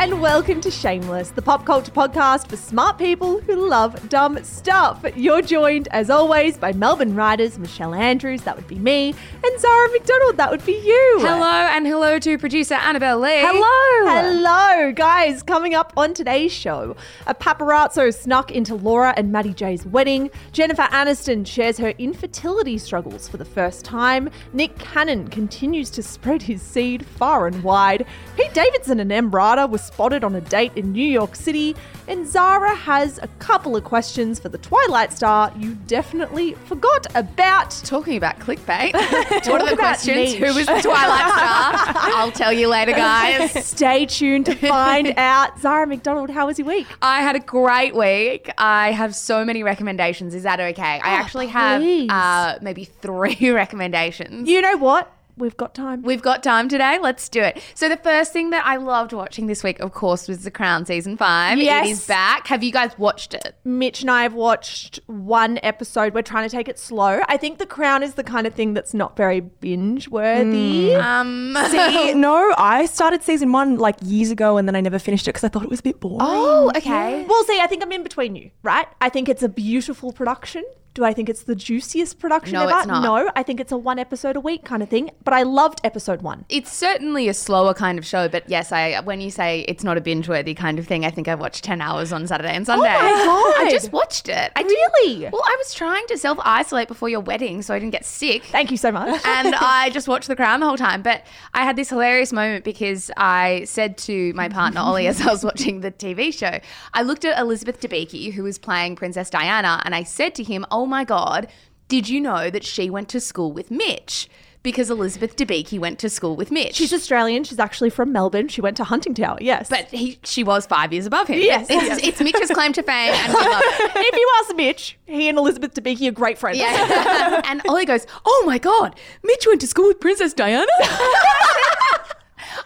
And welcome to Shameless, the pop culture podcast for smart people who love dumb stuff. You're joined, as always, by Melbourne writers Michelle Andrews, that would be me, and Zara McDonald, that would be you. Hello and hello to producer Annabelle Lee. Hello. Hello, guys. Coming up on today's show, a paparazzo snuck into Laura and Matty J's wedding. Jennifer Aniston shares her infertility struggles for the first time. Nick Cannon continues to spread his seed far and wide. Davidson and Emrata were spotted on a date in New York City. And Zara has a couple of questions for the Twilight star you definitely forgot about. Talking about clickbait. what are the questions? niche. Who was the Twilight Star? I'll tell you later, guys. Stay tuned to find out. Zara McDonald, how was your week? I had a great week. I have so many recommendations. Is that okay? I actually have uh, maybe three recommendations. You know what? We've got time. We've got time today. Let's do it. So the first thing that I loved watching this week, of course, was The Crown season five. Yes. It is back. Have you guys watched it? Mitch and I have watched one episode. We're trying to take it slow. I think The Crown is the kind of thing that's not very binge worthy. Um, See, no, I started season one like years ago and then I never finished it because I thought it was a bit boring. oh, okay. Well, see, I think I'm in between you, right? I think it's a beautiful production. Do I think it's the juiciest production No, ever? it's not. No, I think it's a one episode a week kind of thing. But I loved episode one. It's certainly a slower kind of show, but yes, I when you say it's not a binge worthy kind of thing, I think I watched ten hours on Saturday and Sunday. Oh my God. I just watched it. I did- Really? well, I was trying to self isolate before your wedding, so I didn't get sick. Thank you so much. and I just watched The Crown the whole time. But I had this hilarious moment because I said to my partner Ollie as I was watching the TV show, I looked at Elizabeth Debicki, who was playing Princess Diana, and I said to him, "Oh Oh my god, did you know that she went to school with Mitch?" Because Elizabeth Debicki went to school with Mitch. She's Australian. She's actually from Melbourne. She went to Huntingtower. Yes. but he, she was five years above him. Yes, it's, yes. it's Mitch's claim to fame, and we love it. if you ask Mitch, he and Elizabeth Debicki are great friends. Yeah. and Ollie goes, "Oh my god, Mitch went to school with Princess Diana."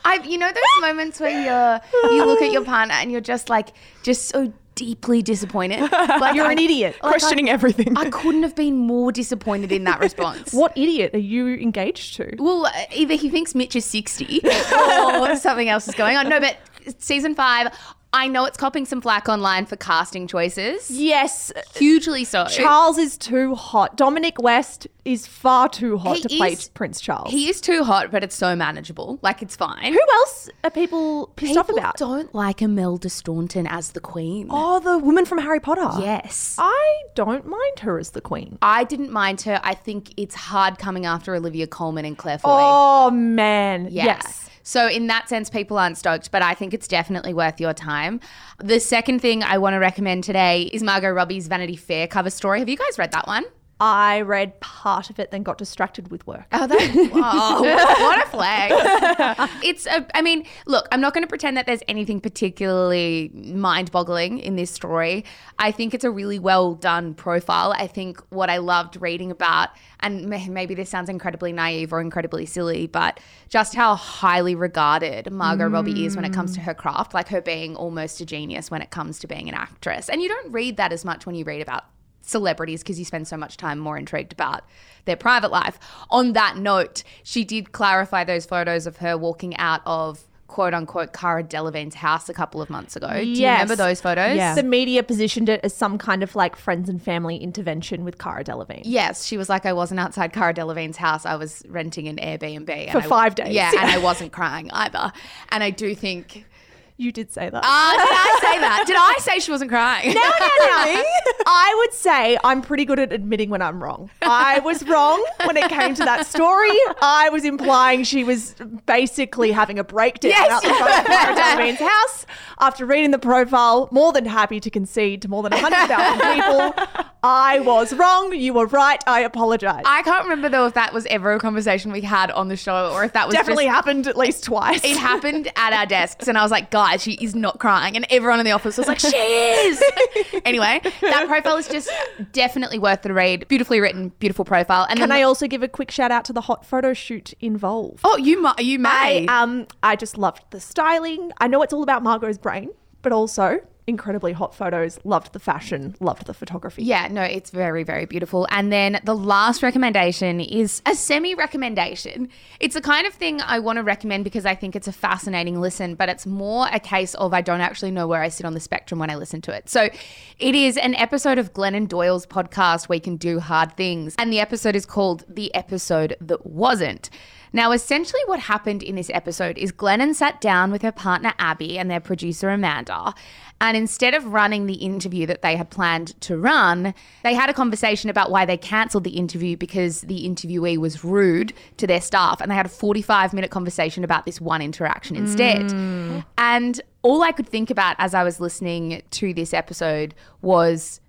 I, you know, those moments where you're you look at your partner and you're just like, just so deeply disappointed. Like You're I- an idiot. like, Questioning I, everything. I couldn't have been more disappointed in that response. What idiot are you engaged to? Well, uh, either he thinks Mitch is 60 or something else is going on. No, but season five, I know it's copping some flack online for casting choices. Yes, Hugely so. Charles is too hot. Dominic West is far too hot He to play is- Prince Charles. He is too hot, but it's so manageable. Like, it's fine. Who else are people pissed off about? don't like Imelda Staunton as the queen. Oh, the woman from Harry Potter. Yes. I don't mind her as the queen. I didn't mind her. I think it's hard coming after Olivia Colman and Claire Foy. Oh man, Yeah. yes. So in that sense, people aren't stoked, but I think it's definitely worth your time. The second thing I want to recommend today is Margot Robbie's Vanity Fair cover story. Have you guys read that one? I read part of it, then got distracted with work. Oh, that, oh what a flag. it's, a, I mean, look, I'm not going to pretend that there's anything particularly mind boggling in this story. I think it's a really well done profile. I think what I loved reading about, and maybe this sounds incredibly naive or incredibly silly, but just how highly regarded Margot Robbie is when it comes to her craft, like her being almost a genius when it comes to being an actress. And you don't read that as much when you read about celebrities because you spend so much time more intrigued about their private life. On that note, she did clarify those photos of her walking out of quote unquote Cara Delevingne's house a couple of months ago. Do you Yes. remember those photos? Yeah. The media positioned it as some kind of like friends and family intervention with Cara Delevingne. Yes, she was like, I wasn't outside Cara Delevingne's house. I was renting an Airbnb and For I- five days. Yeah, Yeah. and I wasn't crying either. And I do think. You did say that. Ah, did I say that? Did I say she wasn't crying? no, no, no. I would say I'm pretty good at admitting when I'm wrong. I was wrong when it came to that story. I was implying she was basically having a breakdown Yes. out the front of house. After reading the profile, more than happy to concede to more than 100,000 people. I was wrong. You were right. I apologize. I can't remember though if that was ever a conversation we had on the show or if that was Definitely just- happened at least twice. It happened at our desks, and I was like, guys, she is not crying. And everyone in the office was like, she is. anyway, that profile is just definitely worth the read. Beautifully written, beautiful profile. And Can then I also give a quick shout out to the hot photo shoot involved? Oh, you, mu- you may. I um I just loved the styling. I know it's all about Margot's brain, but also incredibly hot photos. Loved the fashion. Loved the photography. Yeah, no, it's very, very beautiful. And then the last recommendation is a semi recommendation. It's the kind of thing I want to recommend because I think it's a fascinating listen, but it's more a case of I don't actually know where I sit on the spectrum when I listen to it. So it is an episode of Glennon Doyle's podcast, We Can Do Hard Things. And the episode is called The Episode That Wasn't. Now, essentially, what happened in this episode is Glennon sat down with her partner Abby and their producer Amanda. And instead of running the interview that they had planned to run, they had a conversation about why they cancelled the interview because the interviewee was rude to their staff. And they had a 45 minute conversation about this one interaction instead. Mm. And all I could think about as I was listening to this episode was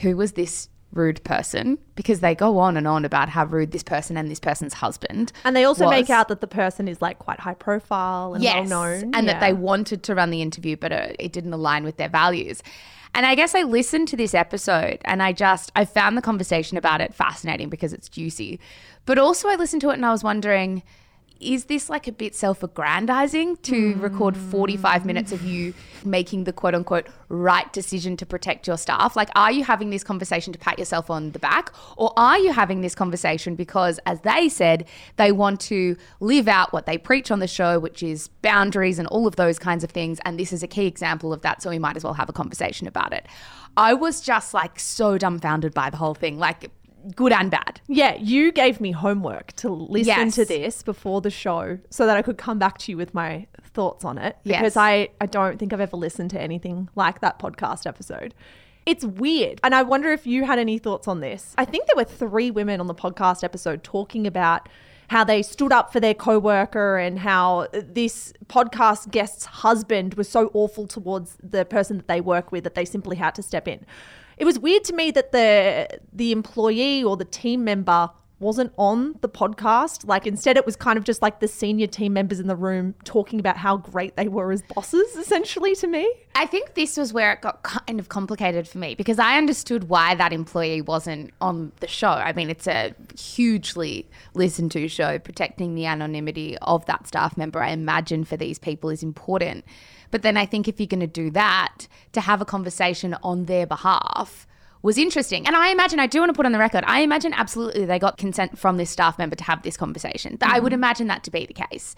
who was this rude person? Because they go on and on about how rude this person and this person's husband. And they also was. make out that the person is like quite high profile and well known. and that they wanted to run the interview, but uh, it didn't align with their values. And I guess I listened to this episode and I just, I found the conversation about it fascinating because it's juicy. But also I listened to it and I was wondering, is this like a bit self aggrandizing to record 45 mm. minutes of you making the quote unquote right decision to protect your staff? Like, are you having this conversation to pat yourself on the back? Or are you having this conversation because, as they said, they want to live out what they preach on the show, which is boundaries and all of those kinds of things? And this is a key example of that. So we might as well have a conversation about it. I was just like so dumbfounded by the whole thing, like good and bad. Yeah, you gave me homework to listen Yes. to this before the show so that I could come back to you with my thoughts on it. Yes. Because I, I don't think I've ever listened to anything like that podcast episode. It's weird. And I wonder if you had any thoughts on this. I think there were three women on the podcast episode talking about how they stood up for their coworker and how this podcast guest's husband was so awful towards the person that they work with that they simply had to step in. It was weird to me that the the employee or the team member wasn't on the podcast. Like instead it was kind of just like the senior team members in the room talking about how great they were as bosses essentially to me. I think this was where it got kind of complicated for me because I understood why that employee wasn't on the show. I mean, it's a hugely listened to show. Protecting the anonymity of that staff member, I imagine, for these people is important. But then I think if you're going to do that, to have a conversation on their behalf was interesting. And I imagine, I do want to put on the record, I imagine absolutely they got consent from this staff member to have this conversation. I would mm-hmm. imagine that to be the case.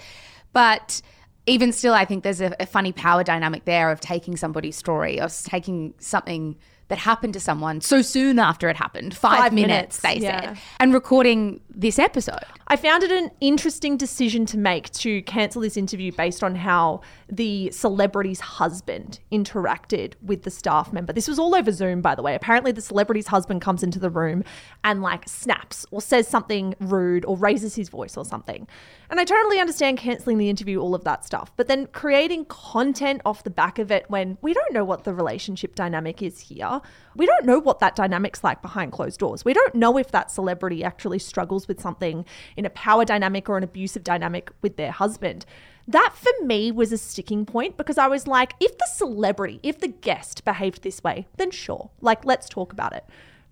But even still, I think there's a, a funny power dynamic there of taking somebody's story, or taking something that happened to someone so soon after it happened, five, Five minutes, minutes, they yeah. said, and recording this episode. I found it an interesting decision to make to cancel this interview based on how the celebrity's husband interacted with the staff member. This was all over Zoom, by the way. Apparently, the celebrity's husband comes into the room and like snaps or says something rude or raises his voice or something. And I totally understand canceling the interview, all of that stuff, but then creating content off the back of it when we don't know what the relationship dynamic is here. We don't know what that dynamic's like behind closed doors. We don't know if that celebrity actually struggles with something in a power dynamic or an abusive dynamic with their husband. That for me was a sticking point because I was like, if the celebrity, if the guest behaved this way, then sure, like let's talk about it.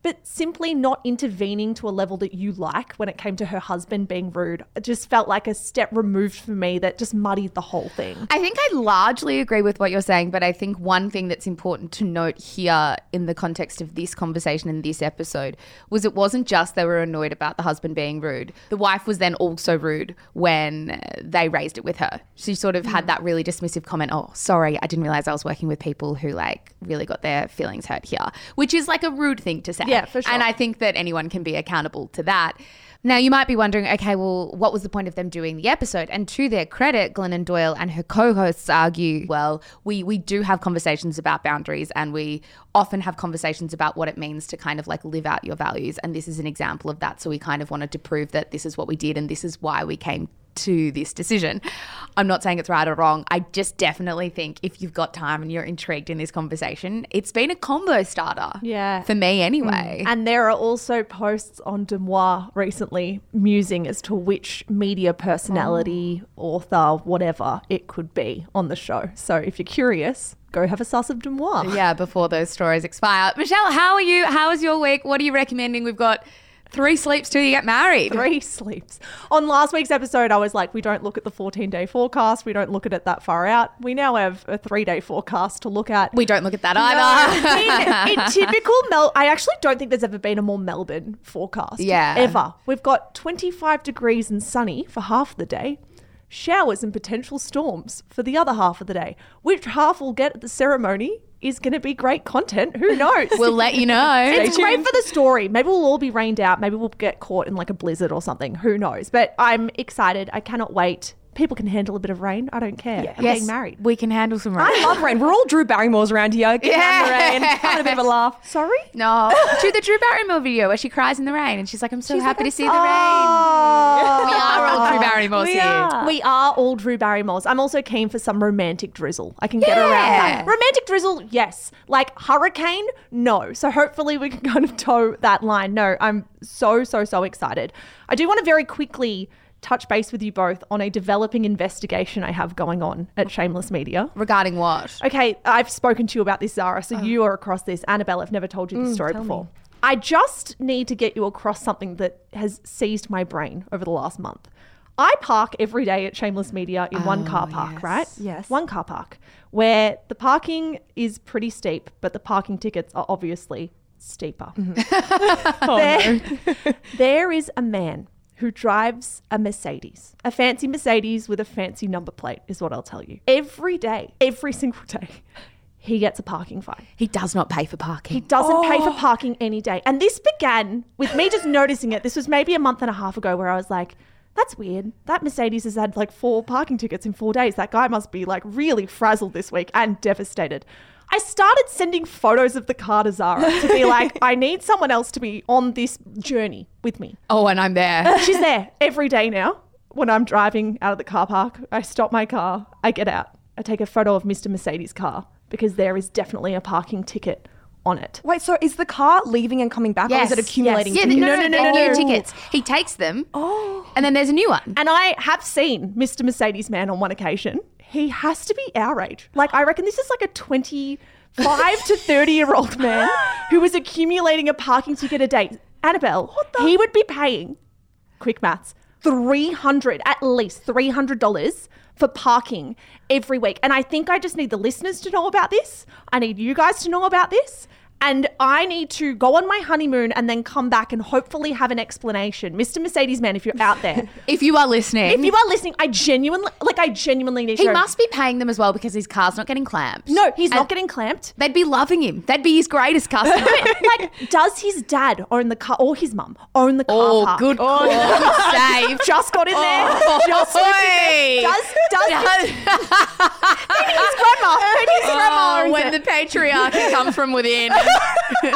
But simply not intervening to a level that you like when it came to her husband being rude, it just felt like a step removed for me that just muddied the whole thing. I think I largely agree with what you're saying, but I think one thing that's important to note here in the context of this conversation in this episode was it wasn't just they were annoyed about the husband being rude. The wife was then also rude when they raised it with her. She sort of had mm. that really dismissive comment, "Oh, sorry, I didn't realize I was working with people who like really got their feelings hurt here," which is like a rude thing to say. Yeah, for sure. And I think that anyone can be accountable to that. Now, you might be wondering, okay, well, what was the point of them doing the episode? And to their credit, Glennon Doyle and her co hosts argue, well, we, we do have conversations about boundaries and we often have conversations about what it means to kind of like live out your values. And this is an example of that. So we kind of wanted to prove that this is what we did and this is why we came to this decision. I'm not saying it's right or wrong. I just definitely think if you've got time and you're intrigued in this conversation, it's been a combo starter. Yeah. For me, anyway. Mm. And there are also posts on Deuxmoi's recently musing as to which media personality, mm. author, whatever it could be on the show. So if you're curious, go have a suss of Deuxmoi's. yeah, before those stories expire. Michelle, how are you? How was your week? What are you recommending? We've got three sleeps till you get married. Three sleeps. On last week's episode, I was like, we don't look at the 14 day forecast. We don't look at it that far out. We now have a three day forecast to look at. We don't look at that either. in, in typical Mel, I actually don't think there's ever been a more Melbourne forecast. Yeah. Ever. We've got 25 degrees and sunny for half the day, showers and potential storms for the other half of the day. Which half we'll get at the ceremony is going to be great content. Who knows? we'll let you know. it's great for the story. Maybe we'll all be rained out. Maybe we'll get caught in like a blizzard or something. Who knows? But I'm excited. I cannot wait. People can handle a bit of rain. I don't care. I'm Yes, getting married. We can handle some rain. I love rain. We're all Drew Barrymores around here. Get yeah. the rain. Having a bit of a laugh. Sorry? no, to the Drew Barrymore video where she cries in the rain and she's like, "I'm so happy to see the rain." We are all Drew Barrymores We here. We are all Drew Barrymores. I'm also keen for some romantic drizzle. I can get around Yeah. that. Romantic drizzle, yes. Like hurricane, no. So hopefully we can kind of toe that line. No, I'm so, so, so excited. I do want to very quickly touch base with you both on a developing investigation I have going on at Shameless Media. Regarding what? Okay, I've spoken to you about this, Zara, so you oh. are across this. Annabelle, I've never told you this mm, story before. I just need to get you across something that has seized my brain over the last month. I park every day at Shameless Media in one car oh, park, right? Yes. One car park where the parking is pretty steep, but the parking tickets are obviously steeper. Mm-hmm. there, oh, there is a man who drives a Mercedes, a fancy Mercedes with a fancy number plate, is what I'll tell you. Every day, every single day, he gets a parking fine. He does not pay for parking. He doesn't pay for oh. parking any day. And this began with me just noticing it. This was maybe a month and a half ago where I was like, that's weird. That Mercedes has had like four parking tickets in four days. That guy must be like really frazzled this week and devastated. I started sending photos of the car to Zara to be like, I need someone else to be on this journey with me. oh, and I'm there. She's there every day now. When I'm driving out of the car park, I stop my car, I get out, I take a photo of Mr. Mercedes' car because there is definitely a parking ticket on it. Wait, so is the car leaving and coming back, or is it accumulating? Yeah, tickets? no, no, no, no, no, new no. tickets. He takes them. Oh. And then there's a new one. And I have seen Mr. Mercedes man on one occasion. He has to be our age. Like, I reckon this is like a 25 to 30 year old man who was accumulating a parking ticket a day. Annabelle, he would be paying, quick maths, 300 at least $300 for parking every week. And I think I just need the listeners to know about this. I need you guys to know about this. And I need to go on my honeymoon and then come back and hopefully have an explanation. Mr. Mercedes man, if you're out there, If you are listening, if you are listening, I genuinely, like, I genuinely need he must be paying them as well because his car's not getting clamped. No, he's And not getting clamped. They'd be loving him. That'd be his greatest customer. like, does his dad own the car or his mum own the car oh, park? good oh, call. Save. Just got in there. Oh, just slipped in there. Does does his grandma? His oh, grandma Oh, when it. the patriarchy comes from within.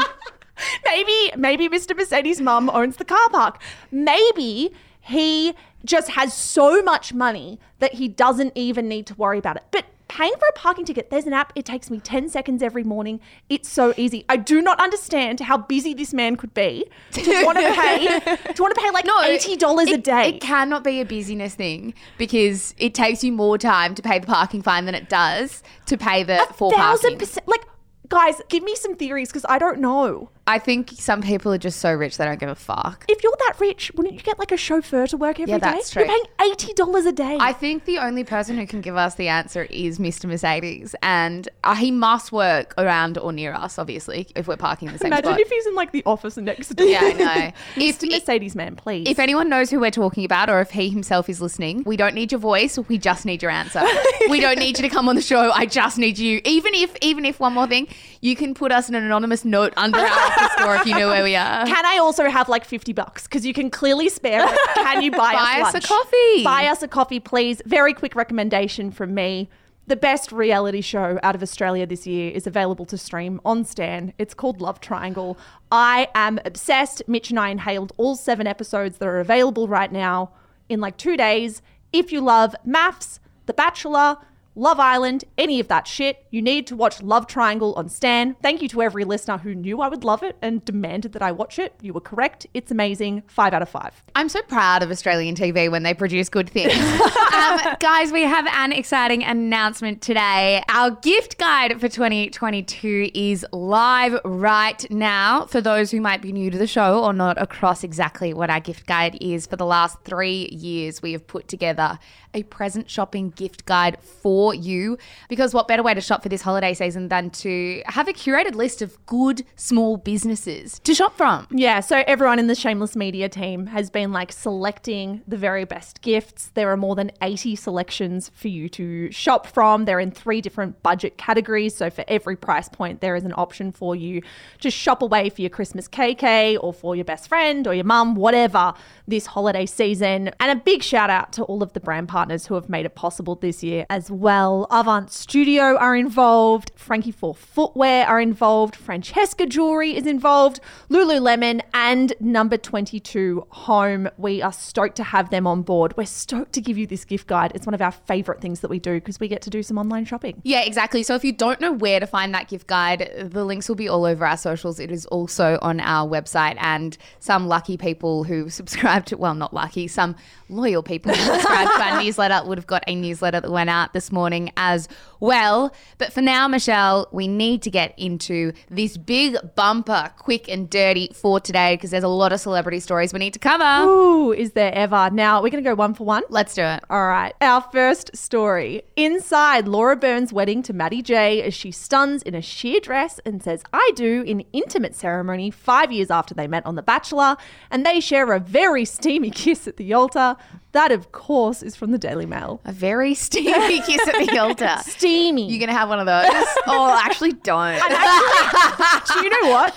maybe maybe Mr. Mercedes' mum owns the car park. Maybe he just has so much money that he doesn't even need to worry about it. But paying for a parking ticket, there's an app. It takes me 10 seconds every morning. It's so easy. I do not understand how busy this man could be to want to pay to want to pay like no, $80 a day. It cannot be a busyness thing because it takes you more time to pay the parking fine than it does to pay the full thousand parking. percent. Like, guys, give me some theories because I don't know. I think some people are just so rich they don't give a fuck. If you're that rich, wouldn't you get like a chauffeur to work every day? Yeah, that's true. You're paying eighty dollars a day. I think the only person who can give us the answer is Mr. Mercedes, and uh, he must work around or near us, obviously, if we're parking in the same Imagine spot. if he's in like the office next door. yeah, I know. if, Mr. Mercedes man, please. if anyone knows who we're talking about, or if he himself is listening, we don't need your voice. We just need your answer. we don't need you to come on the show. I just need you. Even if, even if one more thing, you can put us an anonymous note under our office door if you know where we are. Can I also have like 50 bucks? Because you can clearly spare it. Can you buy, Buy us, us a coffee. Buy us a coffee, please. Very quick recommendation from me. The best reality show out of Australia this year is available to stream on Stan. It's called Love Triangle. I am obsessed. Mitch and I inhaled all seven episodes that are available right now in like two days. If you love maths, The Bachelor, Love Island, any of that shit, you need to watch Love Triangle on Stan. Thank you to every listener who knew I would love it and demanded that I watch it. You were correct. It's amazing. Five out of five. I'm so proud of Australian TV when they produce good things. um, guys, we have an exciting announcement today. Our gift guide for 2022 is live right now. For those who might be new to the show or not across exactly what our gift guide is, for the last three years, we have put together a present shopping gift guide for you. Because what better way to shop for this holiday season than to have a curated list of good small businesses to shop from? Yeah, so everyone in the Shameless Media team has been like selecting the very best gifts. There are more than 80 selections for you to shop from. They're in three different budget categories. So for every price point, there is an option for you to shop away for your Christmas KK or for your best friend or your mum, whatever, this holiday season. And a big shout out to all of the brand partners who have made it possible this year as well. Avant Studio are involved, Frankie 4 Footwear are involved, Francesca Jewelry is involved, Lululemon, and Number 22 Home. We are stoked to have them on board. We're stoked to give you this gift guide. It's one of our favorite things that we do because we get to do some online shopping. Yeah, exactly. So if you don't know where to find that gift guide, the links will be all over our socials. It is also on our website, and some lucky people who subscribe to, well, not lucky, some loyal people who subscribe to our newsletter would have got a newsletter that went out this morning as well. But for now, Michelle, we need to get into this big bumper, quick and dirty for today because there's a lot of celebrity stories we need to cover. Ooh, is there ever? Now we're going to go one for one. Let's do it. All right. Our first story. Inside Laura Byrne's wedding to Matty J as she stuns in a sheer dress and says, I do, in intimate ceremony five years after they met on The Bachelor, and they share a very steamy kiss at the altar. That, of course, is from the Daily Mail. A very steamy kiss at the altar. Steamy. You're going to have one of those? oh, actually, don't. do you know what?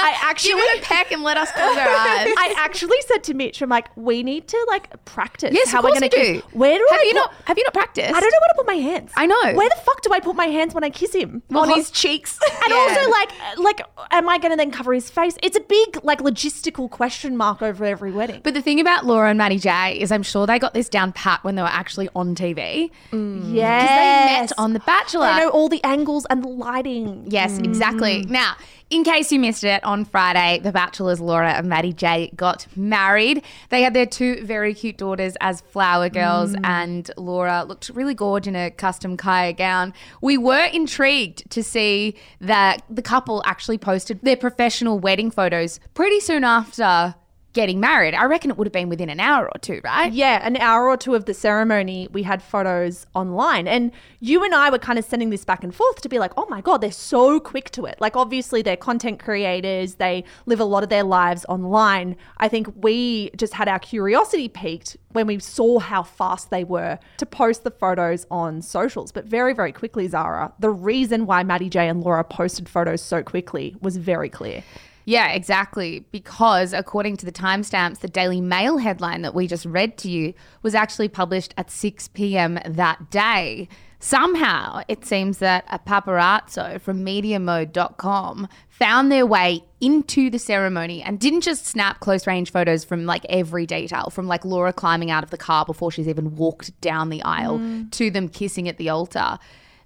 I actually. Give it a peck and let us close our eyes. I actually said to Mitch, I'm like, we need to like practice Yes, how of we're gonna we do. kiss. Where do have I you put- not? Have you not practiced? I don't know where to put my hands. I know. Where the fuck do I put my hands when I kiss him? on his cheeks. And Yeah. also, like, like, am I going to then cover his face? It's a big, like, logistical question mark over every wedding. But the thing about Laura and Matty J is, I'm sure they got this down pat when they were actually on TV. yes, They met on The Bachelor. I know all the angles and the lighting. Yes, exactly. Mm. Now, in case you missed it, on Friday, the Bachelors, Laura and Matty J, got married. They had their two very cute daughters as flower girls, mm. and Laura looked really gorgeous in a custom kaya gown. We were intrigued to see that the couple actually posted their professional wedding photos pretty soon after getting married. I reckon it would have been within an hour or two, right? Yeah, an hour or two of the ceremony, we had photos online. And you and I were kind of sending this back and forth to be like, oh my God, they're so quick to it. Like, obviously, they're content creators, they live a lot of their lives online. I think we just had our curiosity peaked when we saw how fast they were to post the photos on socials. But very, very quickly, Zara, the reason why Matty J and Laura posted photos so quickly was very clear. Yeah, exactly. Because according to the timestamps, the Daily Mail headline that we just read to you was actually published at 6 p.m. that day. Somehow, it seems that a paparazzo from MediaMode.com found their way into the ceremony and didn't just snap close range photos from like every detail, from like Laura climbing out of the car before she's even walked down the aisle mm. to them kissing at the altar.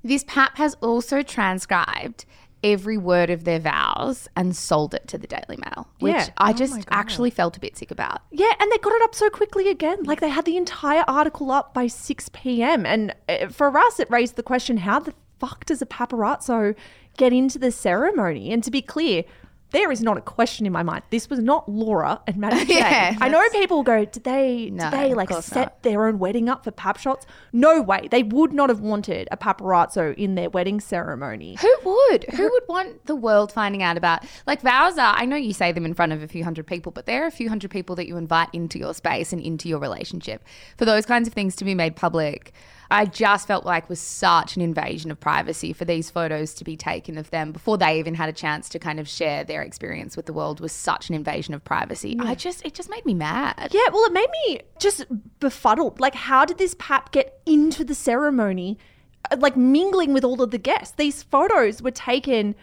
This pap has also transcribed every word of their vows and sold it to the Daily Mail, which Yeah. I just actually felt a bit sick about. Yeah, and they got it up so quickly again. Like they had the entire article up by 6 p.m. And uh, for us, it raised the question how the fuck does a paparazzo get into the ceremony? And to be clear, there is not a question in my mind. This was not Laura and J. Yeah, I know people go, did they No, did they like set not. their own wedding up for pap shots? No way. They would not have wanted a paparazzo in their wedding ceremony. Who would? Who would want the world finding out about? Like vows are, I know you say them in front of a few hundred people, but there are a few hundred people that you invite into your space and into your relationship. For those kinds of things to be made public, I just felt like was such an invasion of privacy for these photos to be taken of them before they even had a chance to kind of share their experience with the world was such an invasion of privacy. I just it just made me mad. Yeah, well, it made me just befuddled. Like, how did this pap get into the ceremony, uh, like mingling with all of the guests? These photos were taken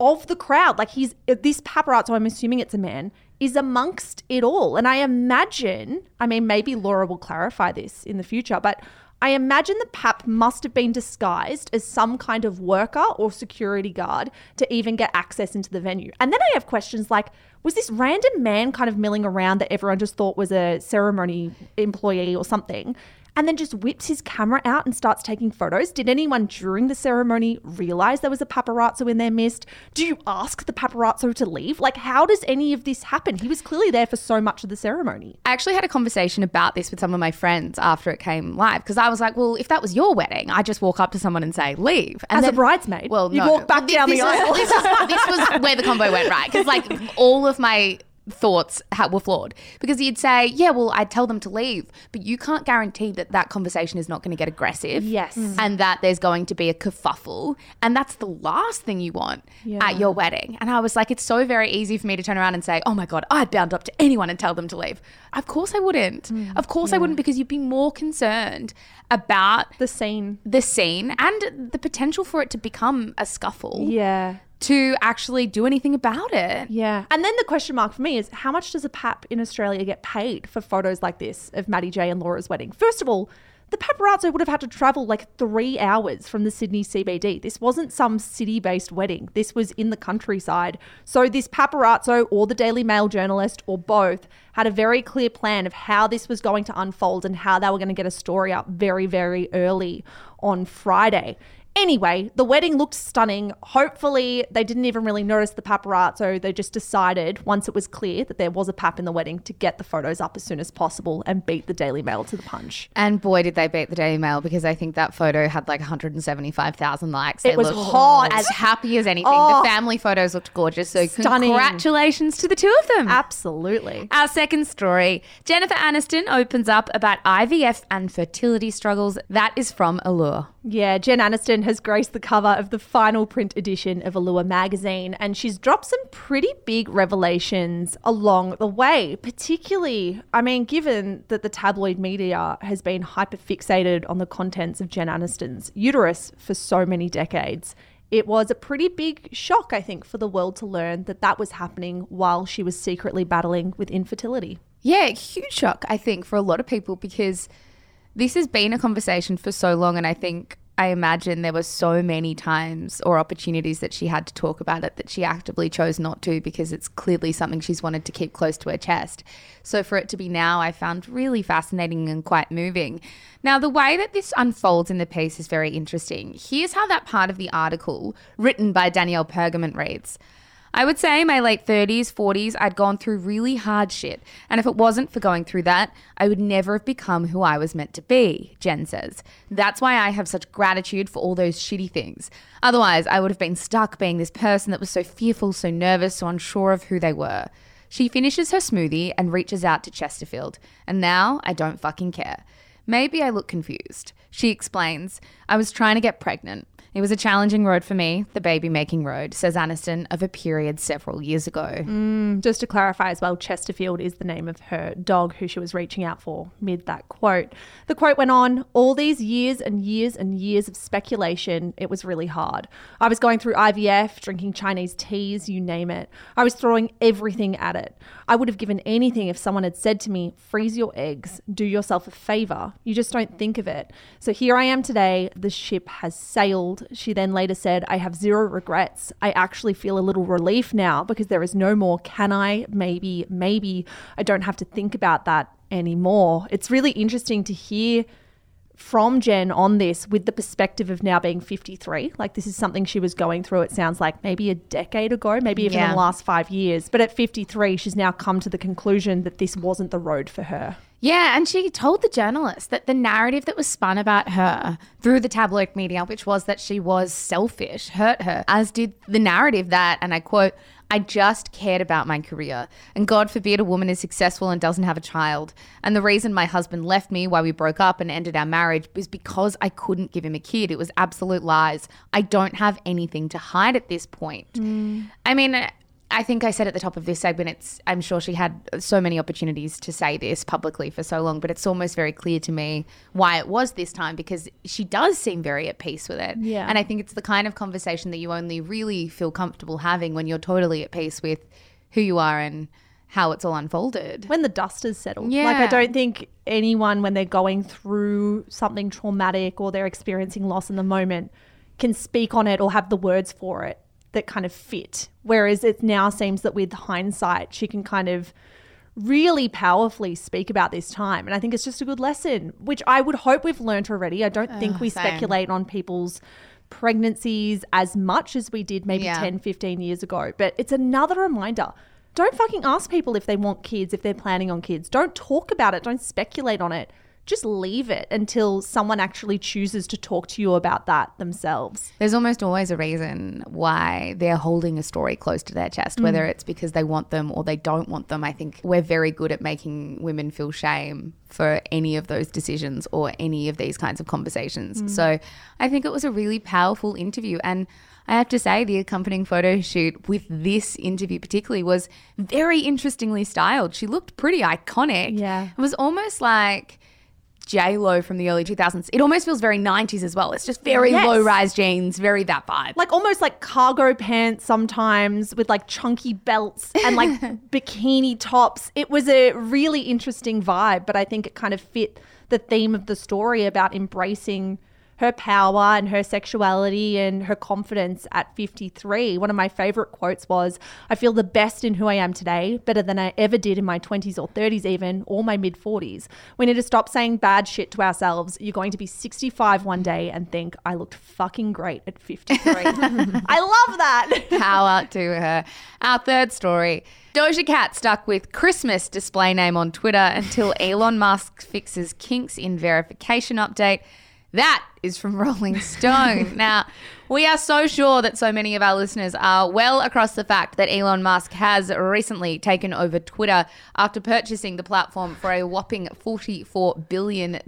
of the crowd. Like, he's uh, this paparazzo, I'm assuming it's a man, is amongst it all. And I imagine, I mean, maybe Laura will clarify this in the future, but I imagine the pap must have been disguised as some kind of worker or security guard to even get access into the venue. And then I have questions like was this random man kind of milling around that everyone just thought was a ceremony employee or something? And then just whips his camera out and starts taking photos. Did anyone during the ceremony realize there was a paparazzo in their midst? Do you ask the paparazzo to leave? Like, how does any of this happen? He was clearly there for so much of the ceremony. I actually had a conversation about this with some of my friends after it came live because I was like, well, if that was your wedding, I just walk up to someone and say, leave. And As a bridesmaid, Well, no. walk back Well, thi- down the aisle. Was, this, was, this was where the combo went right because, like, all of my thoughts were flawed because you'd say, yeah, well, I'd tell them to leave, but you can't guarantee that that conversation is not going to get aggressive. Yes. Mm. And that there's going to be a kerfuffle. And that's the last thing you want at your wedding. And I was like, it's so very easy for me to turn around and say, oh my God, I'd bound up to anyone and tell them to leave. Of course I wouldn't. Mm. of course I wouldn't because you'd be more concerned about The scene. the scene and the potential for it to become a scuffle Yeah. To actually do anything about it. Yeah. And then the question mark for me is how much does a pap in Australia get paid for photos like this of Matty J and Laura's wedding? First of all, the paparazzo would have had to travel like three hours from the Sydney CBD. This wasn't some city based wedding. This was in the countryside. So, this paparazzo or the Daily Mail journalist or both had a very clear plan of how this was going to unfold and how they were going to get a story up very, very early on Friday. Anyway, the wedding looked stunning. Hopefully, they didn't even really notice the paparazzo. They just decided, once it was clear that there was a pap in the wedding, to get the photos up as soon as possible and beat the Daily Mail to the punch. And boy, did they beat the Daily Mail because I think that photo had like 175,000 likes. It They was hot. As happy as anything. Oh. the family photos looked gorgeous. So Stunning. congratulations to the two of them. Absolutely. Our second story Jennifer Aniston opens up about IVF and fertility struggles. That is from Allure. Yeah, Jen Aniston has graced the cover of the final print edition of Allure magazine, and she's dropped some pretty big revelations along the way. Particularly, I mean, given that the tabloid media has been hyper fixated on the contents of Jen Aniston's uterus for so many decades. It was a pretty big shock, I think, for the world to learn that that was happening while she was secretly battling with infertility. Yeah, huge shock, I think, for a lot of people because this has been a conversation for so long. And I think, I imagine there were so many times or opportunities that she had to talk about it that she actively chose not to because it's clearly something she's wanted to keep close to her chest. So for it to be now, I found really fascinating and quite moving. Now, the way that this unfolds in the piece is very interesting. Here's how that part of the article, written by Danielle Pergament, reads. I would say my late 30s, 40s, I'd gone through really hard shit. And if it wasn't for going through that, I would never have become who I was meant to be, Jen says. That's why I have such gratitude for all those shitty things. Otherwise, I would have been stuck being this person that was so fearful, so nervous, so unsure of who they were. She finishes her smoothie and reaches out to Chesterfield. And now I don't fucking care. Maybe I look confused. She explains, I was trying to get pregnant. It was a challenging road for me, the baby making road, says Aniston of a period several years ago. Mm, just to clarify as well, Chesterfield is the name of her dog who she was reaching out for mid that quote. The quote went on All these years and years and years of speculation, it was really hard. I was going through IVF, drinking Chinese teas, you name it. I was throwing everything at it. I would have given anything if someone had said to me, Freeze your eggs, do yourself a favor. You just don't think of it. So here I am today. The ship has sailed. She then later said, I have zero regrets. I actually feel a little relief now because there is no more can I, maybe, maybe. I don't have to think about that anymore. It's really interesting to hear from Jen on this with the perspective of now being 53. Like, this is something she was going through, it sounds like maybe a decade ago, maybe even in the last five years. But at 53, she's now come to the conclusion that this wasn't the road for her. Yeah, and she told the journalist that the narrative that was spun about her through the tabloid media, which was that she was selfish, hurt her, as did the narrative that, and I quote, I just cared about my career. And God forbid a woman is successful and doesn't have a child. And the reason my husband left me, why we broke up and ended our marriage, was because I couldn't give him a kid. It was absolute lies. I don't have anything to hide at this point. Mm. I mean, I think I said at the top of this segment, it's I'm sure she had so many opportunities to say this publicly for so long, but it's almost very clear to me why it was this time because she does seem very at peace with it. Yeah. And I think it's the kind of conversation that you only really feel comfortable having when you're totally at peace with who you are and how it's all unfolded. when the dust has settled. Yeah. Like I don't think anyone when they're going through something traumatic or they're experiencing loss in the moment can speak on it or have the words for it that kind of fit. Whereas it now seems that with hindsight she can kind of really powerfully speak about this time. And I think it's just a good lesson, which I would hope we've learned already. I don't think we same. speculate on people's pregnancies as much as we did maybe Yeah. 10, 15 years ago. But it's another reminder. Don't fucking ask people if they want kids, if they're planning on kids. Don't talk about it. Don't speculate on it. Just leave it until someone actually chooses to talk to you about that themselves. There's almost always a reason why they're holding a story close to their chest, whether mm. it's because they want them or they don't want them. I think we're very good at making women feel shame for any of those decisions or any of these kinds of conversations. Mm. So I think it was a really powerful interview. And I have to say, the accompanying photo shoot with this interview, particularly, was very interestingly styled. She looked pretty iconic. Yeah. It was almost like. J Lo from the early 2000s. It almost feels very 90s as well. It's just very Yes. low rise jeans, very that vibe. Like almost like cargo pants sometimes with like chunky belts and like bikini tops. It was a really interesting vibe, but I think it kind of fit the theme of the story about embracing her power and her sexuality and her confidence at 53. One of my favorite quotes was, I feel the best in who I am today, better than I ever did in my 20s or 30s, even, or my mid 40s. We need to stop saying bad shit to ourselves. You're going to be 65 one day and think, I looked fucking great at 53. I love that. Power to her. Our third story. Doja Cat stuck with Christmas display name on Twitter until Elon Musk fixes kinks in verification update. That is from Rolling Stone. now, we are so sure that so many of our listeners are well across the fact that Elon Musk has recently taken over Twitter after purchasing the platform for a whopping $44 billion.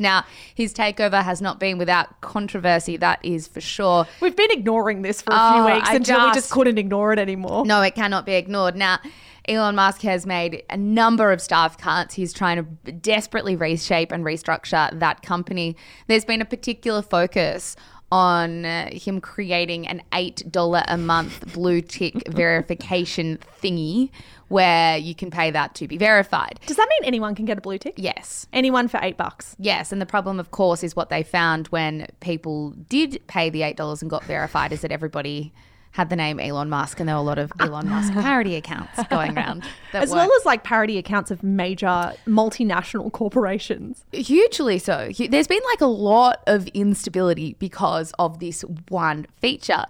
Now, his takeover has not been without controversy, that is for sure. We've been ignoring this for a Oh, few weeks I until we just- just couldn't ignore it anymore. No, it cannot be ignored. Now, Elon Musk has made a number of staff cuts. He's trying to desperately reshape and restructure that company. There's been a particular focus on uh, him creating an $8 a month blue tick verification thingy where you can pay that to be verified. Does that mean anyone can get a blue tick? Yes. Anyone for eight bucks. Yes, and the problem, of course, is what they found when people did pay the $8 and got verified is that everybody had the name Elon Musk and there were a lot of ah. Elon Musk parody accounts going around. As well as like parody accounts of major multinational corporations. hugely so. There's been like a lot of instability because of this one feature.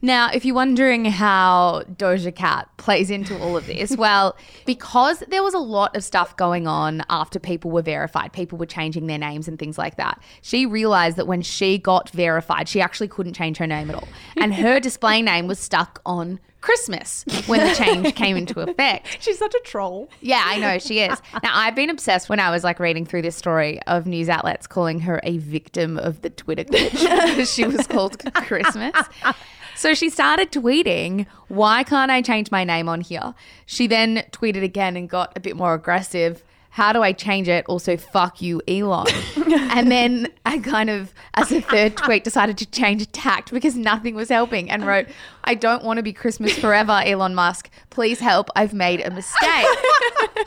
Now, if you're wondering how Doja Cat plays into all of this, well, because there was a lot of stuff going on after people were verified, people were changing their names and things like that. She realized that when she got verified, she actually couldn't change her name at all. And her display name was stuck on Christmas when the change came into effect. She's such a troll. Yeah, I know she is. Now, I've been obsessed when I was like reading through this story of news outlets calling her a victim of the Twitter glitch because she was called Christmas. So she started tweeting, Why can't I change my name on here? She then tweeted again and got a bit more aggressive. How do I change it? Also, fuck you, Elon. and then I kind of, as a third tweet, decided to change tact because nothing was helping and wrote, I don't want to be Christmas forever, Elon Musk. Please help. I've made a mistake.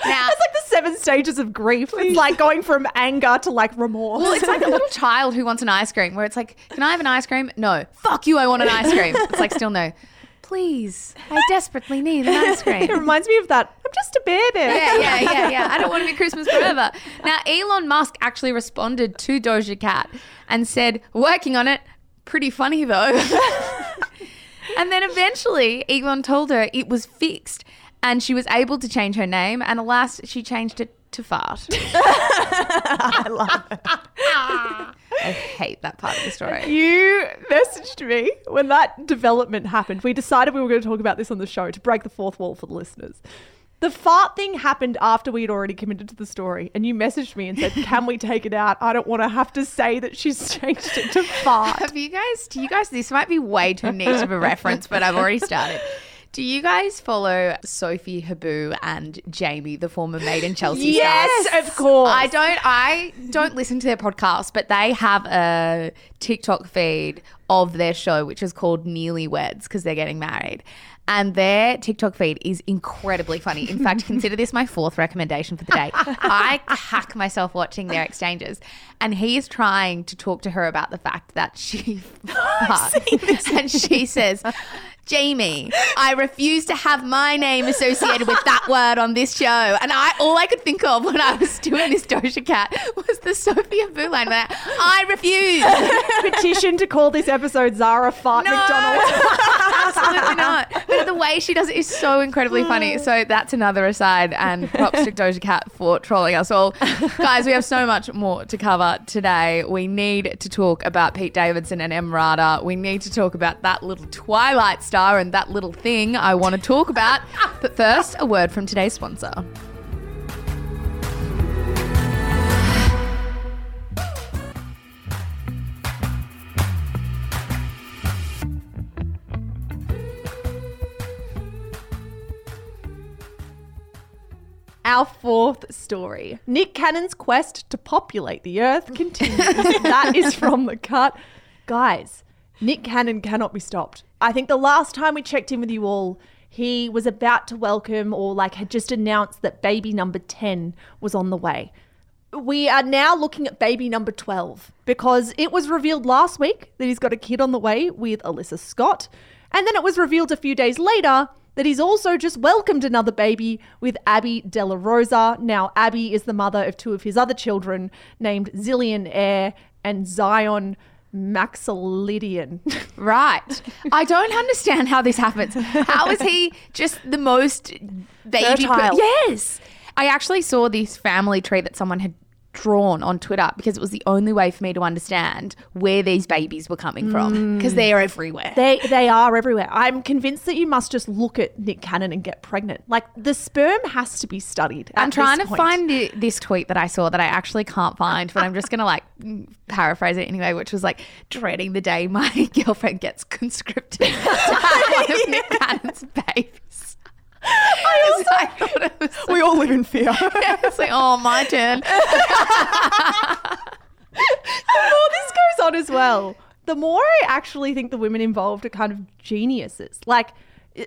now, It's like the seven stages of grief. It's like going from anger to like remorse. well, it's like a little child who wants an ice cream where it's like, can I have an ice cream? No. Fuck you, I want an ice cream. It's like, still no. Please, I desperately need an ice cream. It reminds me of that. I'm just a baby. yeah, yeah, yeah, yeah. I don't want to be Christmas forever. Now, Elon Musk actually responded to Doja Cat and said, working on it. Pretty funny though. and then eventually, Elon told her it was fixed and she was able to change her name. And alas, she changed it to Fart. I love it. I hate that part of the story. You messaged me when that development happened. We decided we were going to talk about this on the show to break the fourth wall for the listeners. The fart thing happened after we had already committed to the story, and you messaged me and said, "Can we take it out? I don't want to have to say that she's changed it to fart." Have you guys, do you guys, this might be way too niche of a reference, but I've already started. Do you guys follow Sophie Habboo and Jamie, the former Made in Chelsea Yes, stars? of course. I don't I don't listen to their podcast, but they have a TikTok feed of their show, which is called Nearly Weds, because they're getting married. And their TikTok feed is incredibly funny. In fact, consider this my fourth recommendation for the day. I hack myself watching their exchanges. And he is trying to talk to her about the fact that she farts. And she says, Jamie, I refuse to have my name associated with that word on this show. And I all I could think of when I was doing this Doja Cat was the Sophie Habboo line. where I refuse. Petition to call this episode Zara Fart No, McDonald. Absolutely not. But the way she does it is so incredibly funny. So that's another aside. And props to Doja Cat for trolling us all. Guys, we have so much more to cover today. We need to talk about Pete Davidson and Emrata. We need to talk about that little Twilight star and that little thing I want to talk about. But first, a word from today's sponsor. Our fourth story. Nick Cannon's quest to populate the earth continues. that is from the cut. Guys, Nick Cannon cannot be stopped. I think the last time we checked in with you all, he was about to welcome or like had just announced that baby number 10 was on the way. We are now looking at baby number 12 because it was revealed last week that he's got a kid on the way with Alyssa Scott. And then it was revealed a few days later that he's also just welcomed another baby with Abby De La Rosa. Now, Abby is the mother of two of his other children named Zillion Heir and Zion Mixolydian. Right. I don't understand how this happens. How is he just the most baby? Fertile. yes. I actually saw this family tree that someone had drawn on Twitter because it was the only way for me to understand where these babies were coming from because they're everywhere. They they are everywhere. I'm convinced that you must just look at Nick Cannon and get pregnant. Like the sperm has to be studied. I'm trying to point. find the, this tweet that I saw that I actually can't find, but I'm just going to like paraphrase it anyway, which was like dreading the day my girlfriend gets conscripted to have one of Nick Cannon's babies. I, also, I thought it was We all live in fear. it's like, oh, my turn. the more this goes on as well, the more I actually think the women involved are kind of geniuses. Like,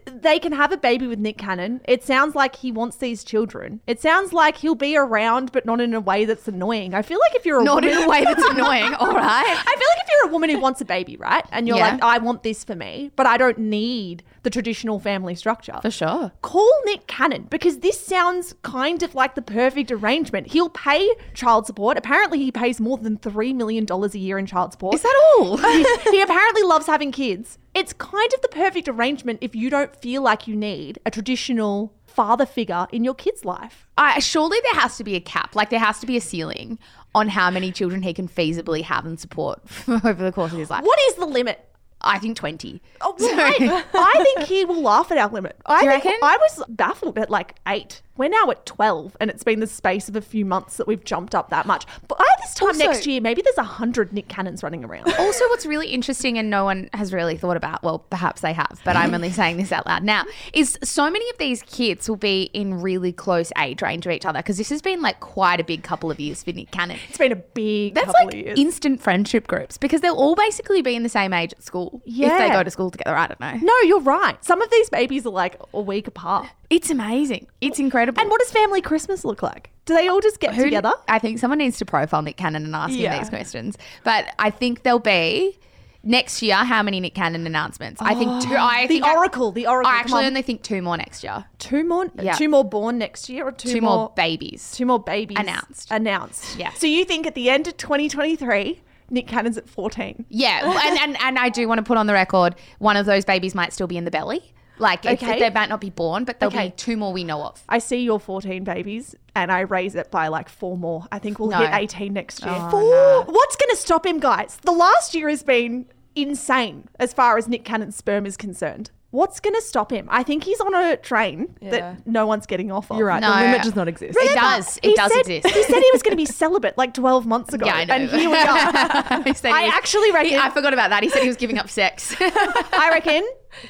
they can have a baby with Nick Cannon. It sounds like he wants these children. It sounds like he'll be around, but not in a way that's annoying. I feel like if you're a Not woman, in a way that's annoying. All right. I feel like if you're a woman who wants a baby, right, and you're Yeah. like, I want this for me, but I don't need the traditional family structure. For sure. Call Nick Cannon because this sounds kind of like the perfect arrangement. He'll pay child support. Apparently, he pays more than $3 million a year in child support. Is that all? he, he apparently loves having kids. It's kind of the perfect arrangement if you don't feel like you need a traditional father figure in your kid's life. I, surely there has to be a cap. Like there has to be a ceiling on how many children he can feasibly have and support over the course of his life. What is the limit? I think 20. Oh, I, I think he will laugh at our limit. I think- reckon? I was baffled at like eight. We're now at 12, and it's been the space of a few months that we've jumped up that much. But by this time Also- next year, maybe there's a hundred Nick Cannons running around. Also, what's really interesting and no one has really thought about, well, perhaps they have, but I'm only saying this out loud now, is so many of these kids will be in really close age range of each other because this has been like quite a big couple of years for Nick Cannon. It's been a big That's couple like of years. instant friendship groups because they'll all basically be in the same age at school. If they go to school together, I don't know. no, you're right. Some of these babies are like a week apart. It's amazing. It's incredible. And what does family Christmas look like? Do they all just get Who- together? I think someone needs to profile Nick Cannon and ask Yeah. him these questions. But I think there'll be next year, how many Nick Cannon announcements? I think two. Oh, I The think I- Oracle, the Oracle. I actually on. only think two more next year. two more, Yeah. two more born next year, or two, Two more babies. two more babies Announced. Announced. Yeah. So you think at the end of 2023, Nick Cannon's at 14? Yeah, and, and and I do want to put on the record, one of those babies might still be in the belly. Like it's, Okay. they might not be born, but there'll Okay. be two more we know of. I see your 14 babies, and I raise it by like four more. I think we'll No. hit 18 next year. Oh, four. no. What's going to stop him, guys? The last year has been insane as far as Nick Cannon's sperm is concerned. What's going to stop him? I think he's on a train Yeah. that no one's getting off of. You're right. No. The limit does not exist. It does. It does said- exist. He said he was going to be celibate like 12 months ago. Yeah, I know. And here we are. He said he I was- actually reckon- he- I forgot about that. He said he was giving up sex. I reckon.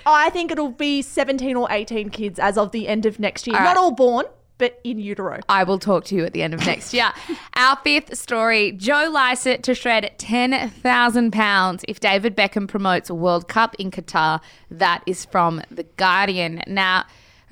Oh, I think it'll be 17 or 18 kids as of the end of next year. All Not right. all born, but in utero. I will talk to you at the end of next year. Our fifth story Joe Lycett to shred £10,000 if David Beckham promotes a World Cup in Qatar. That is from The Guardian. Now,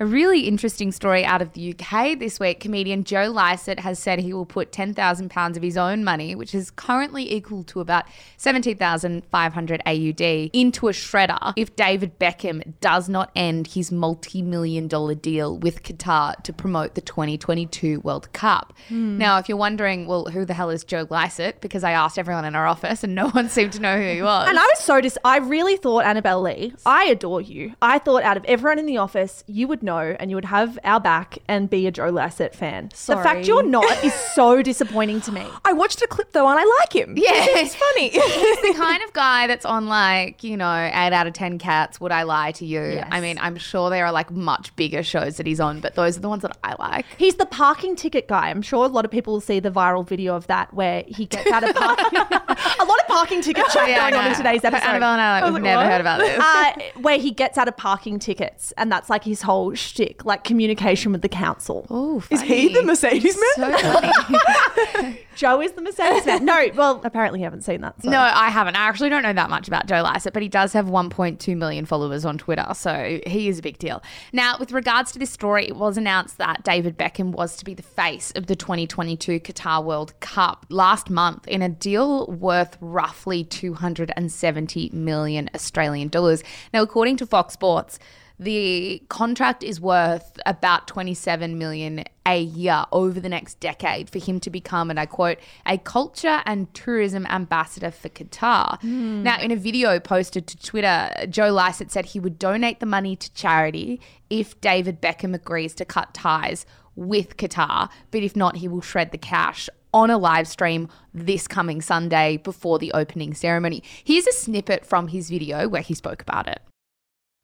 a really interesting story out of the UK this week. Comedian Joe Lycett has said he will put £10,000 of his own money, which is currently equal to about 17,500 AUD, into a shredder if David Beckham does not end his multi million dollar deal with Qatar to promote the 2022 World Cup. Hmm. Now, if you're wondering, well, who the hell is Joe Lycett? Because I asked everyone in our office and no one seemed to know who he was. And I was so dis. I really thought Annabelle Lee. I adore you. I thought out of everyone in the office, you would know and you would have our back and be a Joe Lycett fan. The fact you're not is so disappointing to me. I watched a clip though, and I like him. Yeah. it's funny. He's the kind of guy that's on like, you know, eight out of 10 cats. Would I lie to you? Yes. I mean, I'm sure there are like much bigger shows that he's on, but those are the ones that I like. He's the parking ticket guy. I'm sure a lot of people will see the viral video of that where he gets out of parking. a lot of parking ticket chat Yeah, going on in today's episode. Annabelle and I, like, we've like, never what? heard about this. uh, where he gets out of parking tickets, and that's like his whole shtick, like communication with the council. Oh, Is he the Mercedes man? So. Joe is the Mercedes man. No, well, apparently you haven't seen that. So. No, I haven't. I actually don't know that much about Joe Lycett, but he does have 1.2 million followers on Twitter, so he is a big deal. Now, with regards to this story, it was announced that David Beckham was to be the face of the 2022 Qatar World Cup last month in a deal worth roughly 270 million Australian dollars. Now, according to Fox Sports, the contract is worth about 27 million a year over the next decade for him to become, and I quote, a culture and tourism ambassador for Qatar. Hmm. Now, in a video posted to Twitter, Joe Lycett said he would donate the money to charity if David Beckham agrees to cut ties with Qatar, but if not, he will shred the cash on a live stream this coming Sunday before the opening ceremony. Here's a snippet from his video where he spoke about it.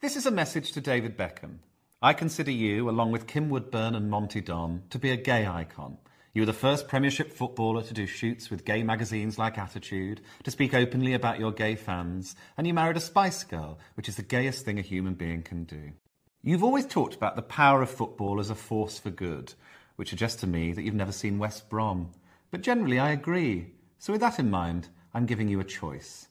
This is a message to David Beckham. I consider you, along with Kim Woodburn and Monty Don, to be a gay icon. You were the first Premiership footballer to do shoots with gay magazines like Attitude, to speak openly about your gay fans, and you married a Spice Girl, which is the gayest thing a human being can do. You've always talked about the power of football as a force for good, which suggests to me that you've never seen West Brom. But generally, I agree. So, with that in mind, I'm giving you a choice.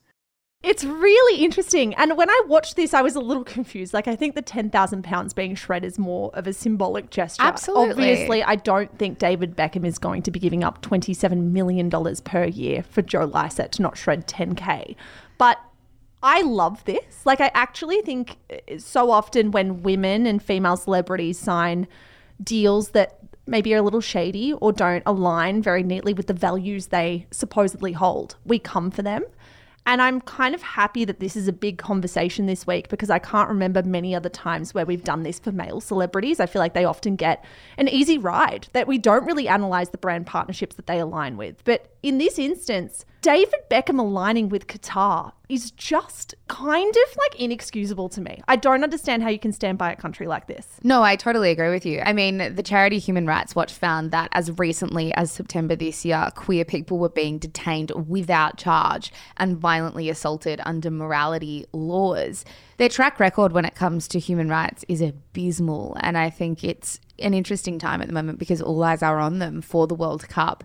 It's really interesting. And when I watched this, I was a little confused. Like, I think the £10,000 being shred is more of a symbolic gesture. Absolutely. Obviously, I don't think David Beckham is going to be giving up $27 million per year for Joe Lycett to not shred 10K. But I love this. Like, I actually think uh, so often when women and female celebrities sign deals that maybe are a little shady or don't align very neatly with the values they supposedly hold, we come for them. And I'm kind of happy that this is a big conversation this week because I can't remember many other times where we've done this for male celebrities. I feel like they often get an easy ride, that we don't really analyze the brand partnerships that they align with. But in this instance, David Beckham aligning with Qatar is just kind of like inexcusable to me. I don't understand how you can stand by a country like this. No, I totally agree with you. I mean, the charity Human Rights Watch found that as recently as September this year, queer people were being detained without charge and violently assaulted under morality laws. Their track record when it comes to human rights is abysmal, and I think it's an interesting time at the moment because all eyes are on them for the World Cup.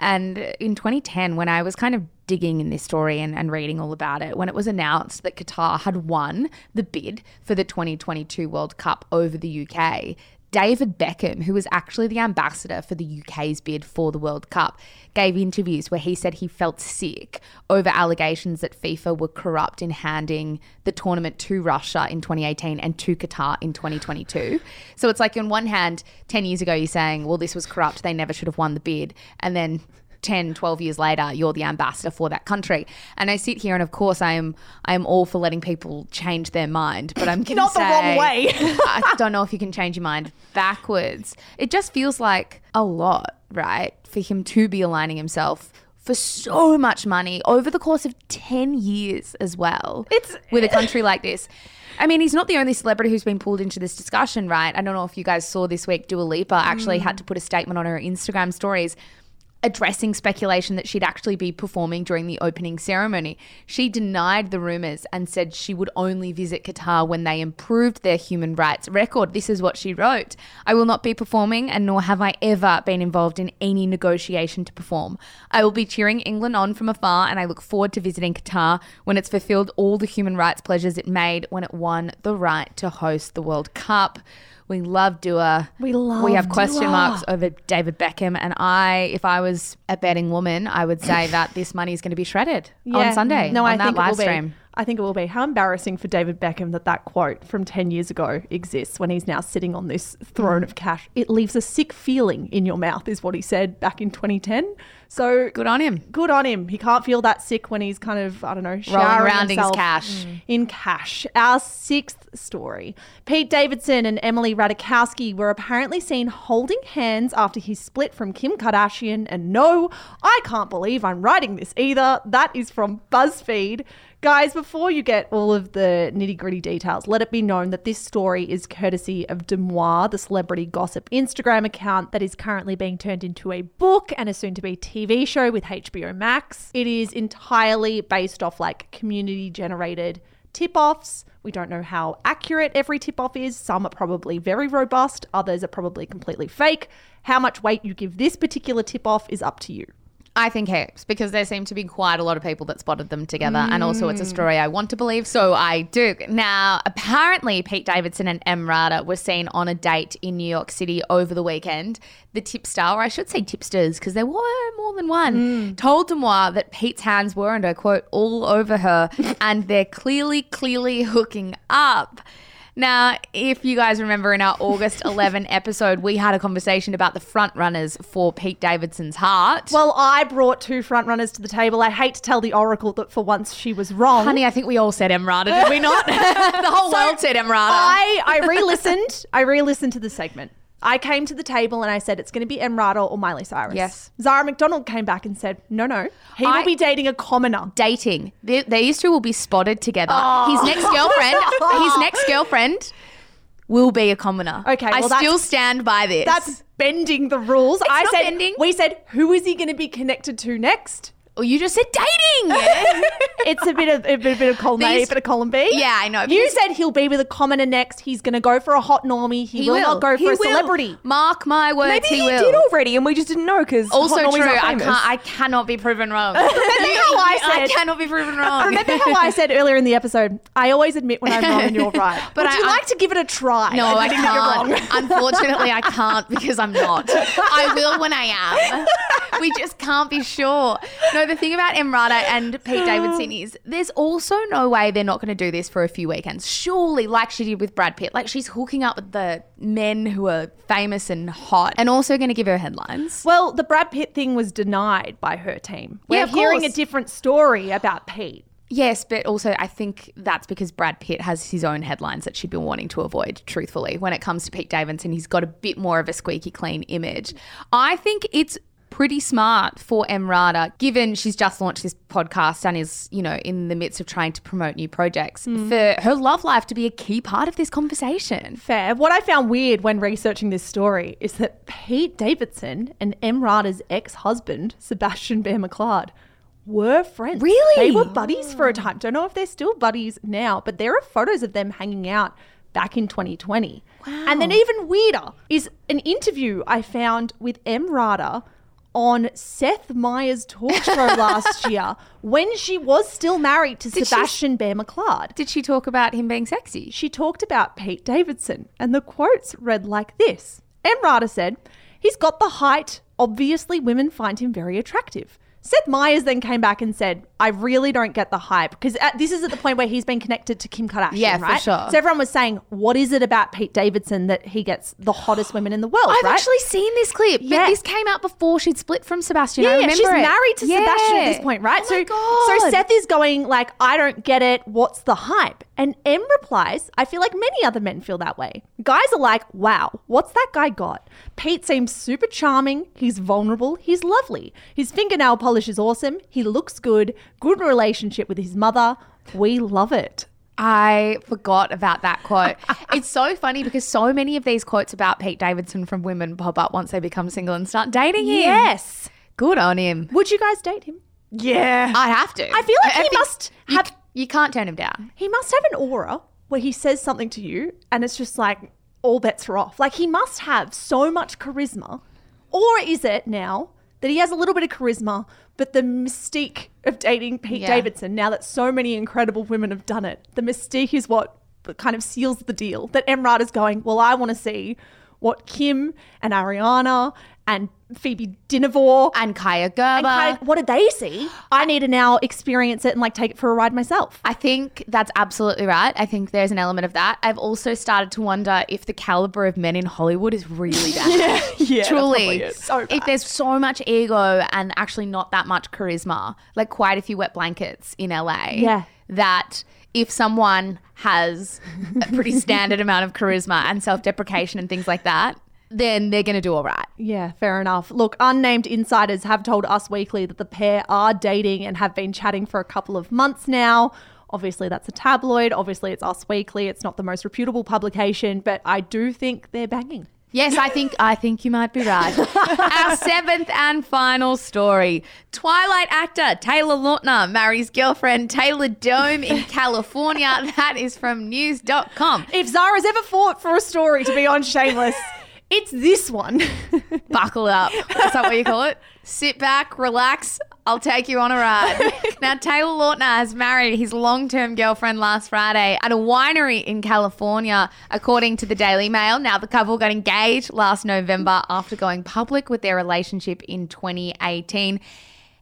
And in 2010, when I was kind of digging in this story and, and reading all about it, when it was announced that Qatar had won the bid for the 2022 World Cup over the UK, David Beckham, who was actually the ambassador for the UK's bid for the World Cup, gave interviews where he said he felt sick over allegations that FIFA were corrupt in handing the tournament to Russia in 2018 and to Qatar in 2022. So it's like, on one hand, 10 years ago, you're saying, well, this was corrupt, they never should have won the bid. And then 10 12 years later you're the ambassador for that country and i sit here and of course i am i am all for letting people change their mind but i'm Not the wrong way. i don't know if you can change your mind backwards it just feels like a lot right for him to be aligning himself for so much money over the course of 10 years as well It's- with a country like this I mean, he's not the only celebrity who's been pulled into this discussion, right? I don't know if you guys saw this week, Dua Lipa actually mm. had to put a statement on her Instagram stories addressing speculation that she'd actually be performing during the opening ceremony. She denied the rumors and said she would only visit Qatar when they improved their human rights record. This is what she wrote. I will not be performing and nor have I ever been involved in any negotiation to perform. I will be cheering England on from afar and I look forward to visiting Qatar when it's fulfilled all the human rights pleasures it made when it won the right to host the World Cup. We love Dua. We love We have question Dua. marks over David Beckham, and I, if I was a betting woman, I would say that this money is going to be shredded on Sunday. No, on I that think live it will stream. I think it will be. How embarrassing for David Beckham that that quote from 10 years ago exists when he's now sitting on this throne of cash. It leaves a sick feeling in your mouth, is what he said back in 2010. So Good on him. good on him. He can't feel that sick when he's kind of, I don't know, showering around in his cash. Mm. In cash. Our sixth story. Pete Davidson and Emily Ratajkowski were apparently seen holding hands after he split from Kim Kardashian. And no, I can't believe I'm writing this either. That is from BuzzFeed. Guys, before you get all of the nitty gritty details, let it be known that this story is courtesy of Deuxmoi, the celebrity gossip Instagram account that is currently being turned into a book and a soon to be TV show with HBO Max. It is entirely based off like community generated tip offs. We don't know how accurate every tip off is. Some are probably very robust, others are probably completely fake. How much weight you give this particular tip off is up to you. I think heaps because there seem to be quite a lot of people that spotted them together. And also, it's a mm. story I want to believe, so I do. Now, apparently, Pete Davidson and Emrata were seen on a date in New York City over the weekend. The tipster, or I should say tipsters, because there were more than one, mm. told Deuxmoi that Pete's hands were, and I quote, all over her, and they're clearly, clearly hooking up. Now, if you guys remember in our August 11 episode, we had a conversation about the front runners for Pete Davidson's heart. Well, I brought two front runners to the table. I hate to tell the Oracle that for once she was wrong. Honey, I think we all said Emrata, did we not? the whole world said Emrata. I, I re-listened. I re-listened to the segment. I came to the table and I said it's going to be Emrata or Miley Cyrus. Yes. Zara McDonald came back and said, no, no, he I- will be dating a commoner. Dating. They- These two will be spotted together. Oh. His next girlfriend, his next girlfriend will be a commoner. Okay, I well, still stand by this. That's bending the rules. I not said, bending. we said, who is he going to be connected to next? Well, you just said dating. It's a bit of a bit, a bit of column A, a bit of column B. Yeah, I know. You Because- said he'll be with a commoner next. He's going to go for a hot normie. He, will, not go He for a will. celebrity. Mark my words, Maybe he, he, will. did already, and we just didn't know because also true. I can't. I cannot be proven wrong. Remember how I I said? cannot be proven wrong. Remember how I said earlier in the episode? I always admit when I'm wrong and you're right. But Would I- you I- like to give it a try? No, I admitting you're can't. wrong? Unfortunately, I can't because I'm not. I will when I am. We just can't be sure. No, the thing about Emrata and Pete Davidson is there's also no way they're not going to do this for a few weekends. Surely, like she did with Brad Pitt, like she's hooking up with the men who are famous and hot and also going to give her headlines. Well, the Brad Pitt thing was denied by her team. We're Yeah, hearing a different story about Pete. Yes, but also I think that's because Brad Pitt has his own headlines that she'd been wanting to avoid, truthfully. When it comes to Pete Davidson, he's got a bit more of a squeaky clean image. I think it's pretty smart for Emrata, given she's just launched this podcast and is, you know, in the midst of trying to promote new projects, mm. for her love life to be a key part of this conversation. Fair. What I found weird when researching this story is that Pete Davidson and Emrata's ex-husband, Sebastian Bear-McClard, were friends. Really? They were buddies for a time. Don't know if they're still buddies now, but there are photos of them hanging out back in 2020. Wow. And then even weirder is an interview I found with Emrata on Seth Meyers' talk show last year when she was still married to she- Sebastian Bear-McClard. Did she talk about him being sexy? She talked about Pete Davidson, and the quotes read like this Emrata said, He's got the height. Obviously, women find him very attractive. Seth Meyers then came back and said, I really don't get the hype because uh, this is at the point where he's been connected to Kim Kardashian, Yeah, for sure. So everyone was saying, What is it about Pete Davidson that he gets the hottest women in the world, I've right? actually seen this clip, Yeah. but this came out before she'd split from Sebastian. I Yeah, remember she's it. married to Yeah. Sebastian at this point, right? Oh so, so Seth is going like, I don't get it. What's the hype? And M replies, I feel like many other men feel that way. Guys are like, wow, what's that guy got? Pete seems super charming. He's vulnerable. He's lovely. His fingernail polish is awesome. He looks good. Good relationship with his mother. We love it. I forgot about that quote. it's so funny because so many of these quotes about Pete Davidson from women pop up once they become single and start dating him. Yes. Good on him. Would you guys date him? Yeah. I have to. I feel like he think must have- You can't turn him down. He must have an aura where he says something to you and it's just like all bets are off. Like he must have so much charisma. Or is it now that he has a little bit of charisma, but the mystique of dating Pete Yeah. Davidson, now that so many incredible women have done it, the mystique is what kind of seals the deal. That Emrata is going, well, I want to see what Kim and Ariana and Phoebe Dynevor And Kaia Gerber. and of, what did they see? I need to now experience it and like take it for a ride myself. I think that's absolutely right. I think there's an element of that. I've also started to wonder if the caliber of men in Hollywood is really bad. yeah. Truly. That's So if there's so much ego and actually not that much charisma, like quite a few wet blankets in LA, Yeah. that if someone has a pretty standard amount of charisma and self deprecation and things like that, then they're going to do all right. Yeah, fair enough. Look, unnamed insiders have told Us Weekly that the pair are dating and have been chatting for a couple of months now. Obviously, that's a tabloid. Obviously, it's Us Weekly. It's not the most reputable publication, but I do think they're banging. Yes, I think I think you might be right. Our seventh and final story. Twilight actor Taylor Lautner marries girlfriend Taylor Dome in California. That is from news.com. If Zara's ever fought for a story to be on Shameless, it's this one. Buckle up. Is that what you call it? Sit back, relax. I'll take you on a ride. now, Taylor Lautner has married his long term girlfriend last Friday at a winery in California, according to the Daily Mail. Now, the couple got engaged last November after going public with their relationship in 2018.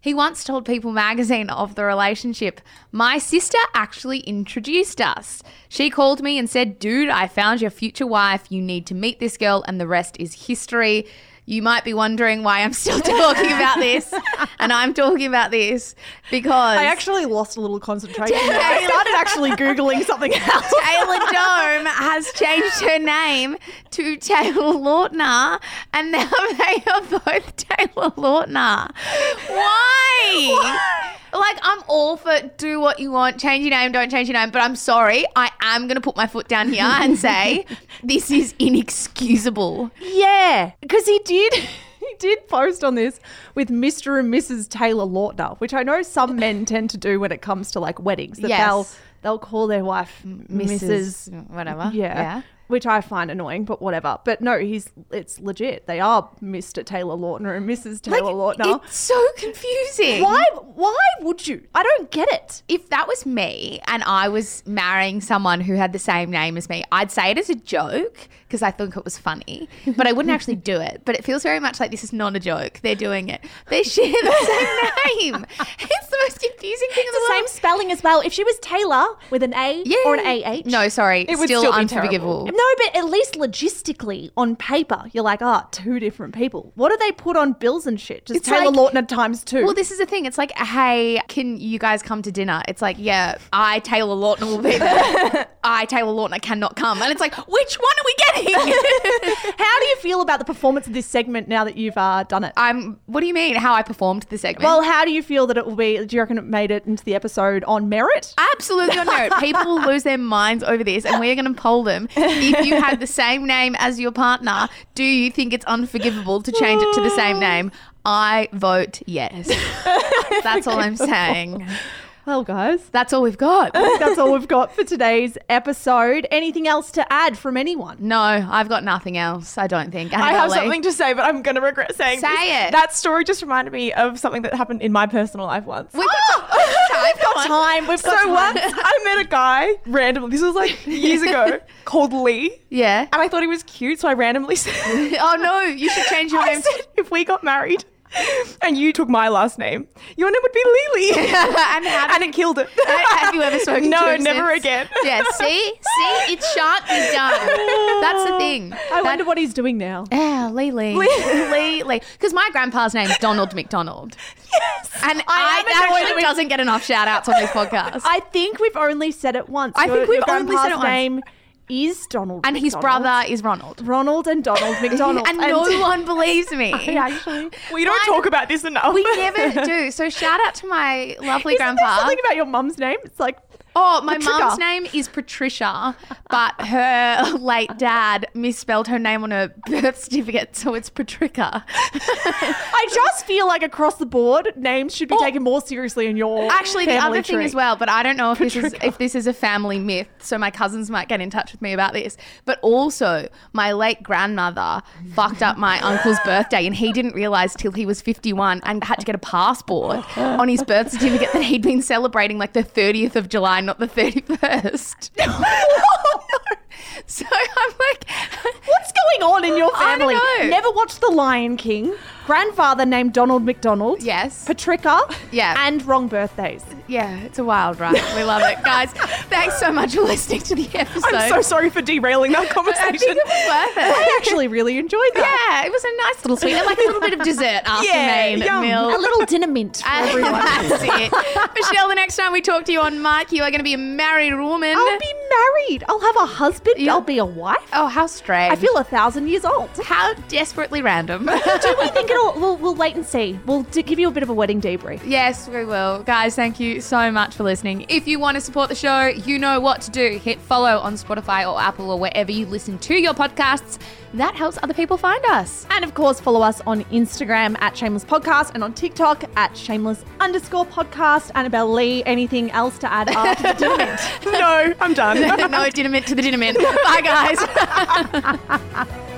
He once told People magazine of the relationship, My sister actually introduced us. She called me and said, Dude, I found your future wife. You need to meet this girl, and the rest is history. You might be wondering why I'm still talking about this. And I'm talking about this because I actually lost a little concentration. I started actually Googling something else. Taylor Dome has changed her name to Taylor Lautner, and now they are both Taylor Lautner. Why? Like, I'm all for do what you want, change your name, don't change your name, but I'm sorry, I am going to put my foot down here and say this is inexcusable. Yeah, because he did. He did post on this with Mr. and Mrs. Taylor Lautner, which I know some men tend to do when it comes to like weddings. That Yes. they'll they'll call their wife Mrs. whatever. Yeah. Which I find annoying, but whatever. But no, he's it's legit. They are Mr. Taylor Lautner and Mrs. Taylor Lautner. It's so confusing. Why why would you? I don't get it. if that was me and I was marrying someone who had the same name as me, I'd say it as a joke because I think it was funny, but I wouldn't actually do it. But it feels very much like this is not a joke. They're doing it. They share the same name. It's the most confusing thing in the The same spelling as well. If she was Taylor with an A or an AH. No, sorry. It would still, still be unforgivable. No, but at least logistically on paper, you're like, oh, two different people. What do they put on bills and shit? Just It's Taylor like- Lautner times two. Well, this is the thing. It's like, hey, can you guys come to dinner? It's like, yeah, I, Taylor Lautner, will be there. I, Taylor Lautner, cannot come. And it's like, which one are we getting? How do you feel about the performance of this segment now that you've uh, done it? I'm. What do you mean? How I performed the segment? well, how do you feel that it will be? Do you reckon it made it into the episode on merit? absolutely on merit. People will lose their minds over this, and we're going to poll them. If you have the same name as your partner, do you think it's unforgivable to change it to the same name? I vote yes. That's all I'm saying. Well, guys, That's all we've got. that's all we've got for today's episode. Anything else to add from anyone? No, I've got nothing else. I don't think. I have something to say, but I'm going to regret saying Say this. it. That story just reminded me of something that happened in my personal life once. We've got time. Come on. Time. We've got so time. once I met a guy randomly, this was like years ago, called Lee. Yeah. And I thought he was cute, so I randomly said, Oh no, you should change your I name. said if we got married and you took my last name, your name would be Lily. and and it killed it. have you ever spoken no, to him never since? again. Yeah, see? See? It shan't be done. That's the thing. I wonder what he's doing now. Yeah, Lily. Lily. Because my grandpa's name's Donald McDonald. Yes. And I, I that one doesn't get enough shout outs on this podcast. I think we've only said it once. I Your- think we've only said it once. name is Donald. and his brother is Ronald. Ronald and Donald McDonald. And no one believes me. actually. We don't Mine- talk about this enough. We never do. So shout out to my lovely Isn't there grandpa. something about your mum's name? It's like Oh, my mum's name is Patricia, but her late dad misspelled her name on her birth certificate, so it's Patricia. I just feel like across the board, names should be Oh. taken more seriously in your Actually, the other thing as well, but I don't know if this is if this is a family myth, so my cousins might get in touch with me about this. But also, my late grandmother fucked up my uncle's birthday, and he didn't realize till he was fifty-one and had to get a passport on his birth certificate that he'd been celebrating like the thirtieth of July, not the thirty-first. So I'm like, What's going on in your I don't family? know. Never watched The Lion King. Grandfather named Donald McDonald. yes, Patricia. Yeah. And wrong birthdays. yeah, it's a wild ride. We love it, guys. Thanks so much for listening to the episode. I'm so sorry for derailing that conversation. I think it was worth it. I actually really enjoyed that. Yeah, it was a nice little sweet, like a little bit of dessert after Yeah, main yum. meal. A little dinner mint for everyone. That's it. Michelle, the next time we talk to you on Mike, you are going to be a married woman. I'll be married. I'll have a husband. Yeah. I'll be a wife. oh, how strange. I feel a thousand years old. how desperately random. Do we think it'll? We'll, we'll wait and see. We'll d- give you a bit of a wedding debrief. Yes, we will. Guys, thank you so much for listening. If you want to support the show, you know what to do. Hit follow on Spotify or Apple or wherever you listen to your podcasts. That helps other people find us. And of course, follow us on Instagram at Shameless Podcast and on TikTok at Shameless underscore podcast. Annabelle Lee, anything else to add after the dinner mint? no, I'm done. no dinner mint to the dinner mint. Bye, guys.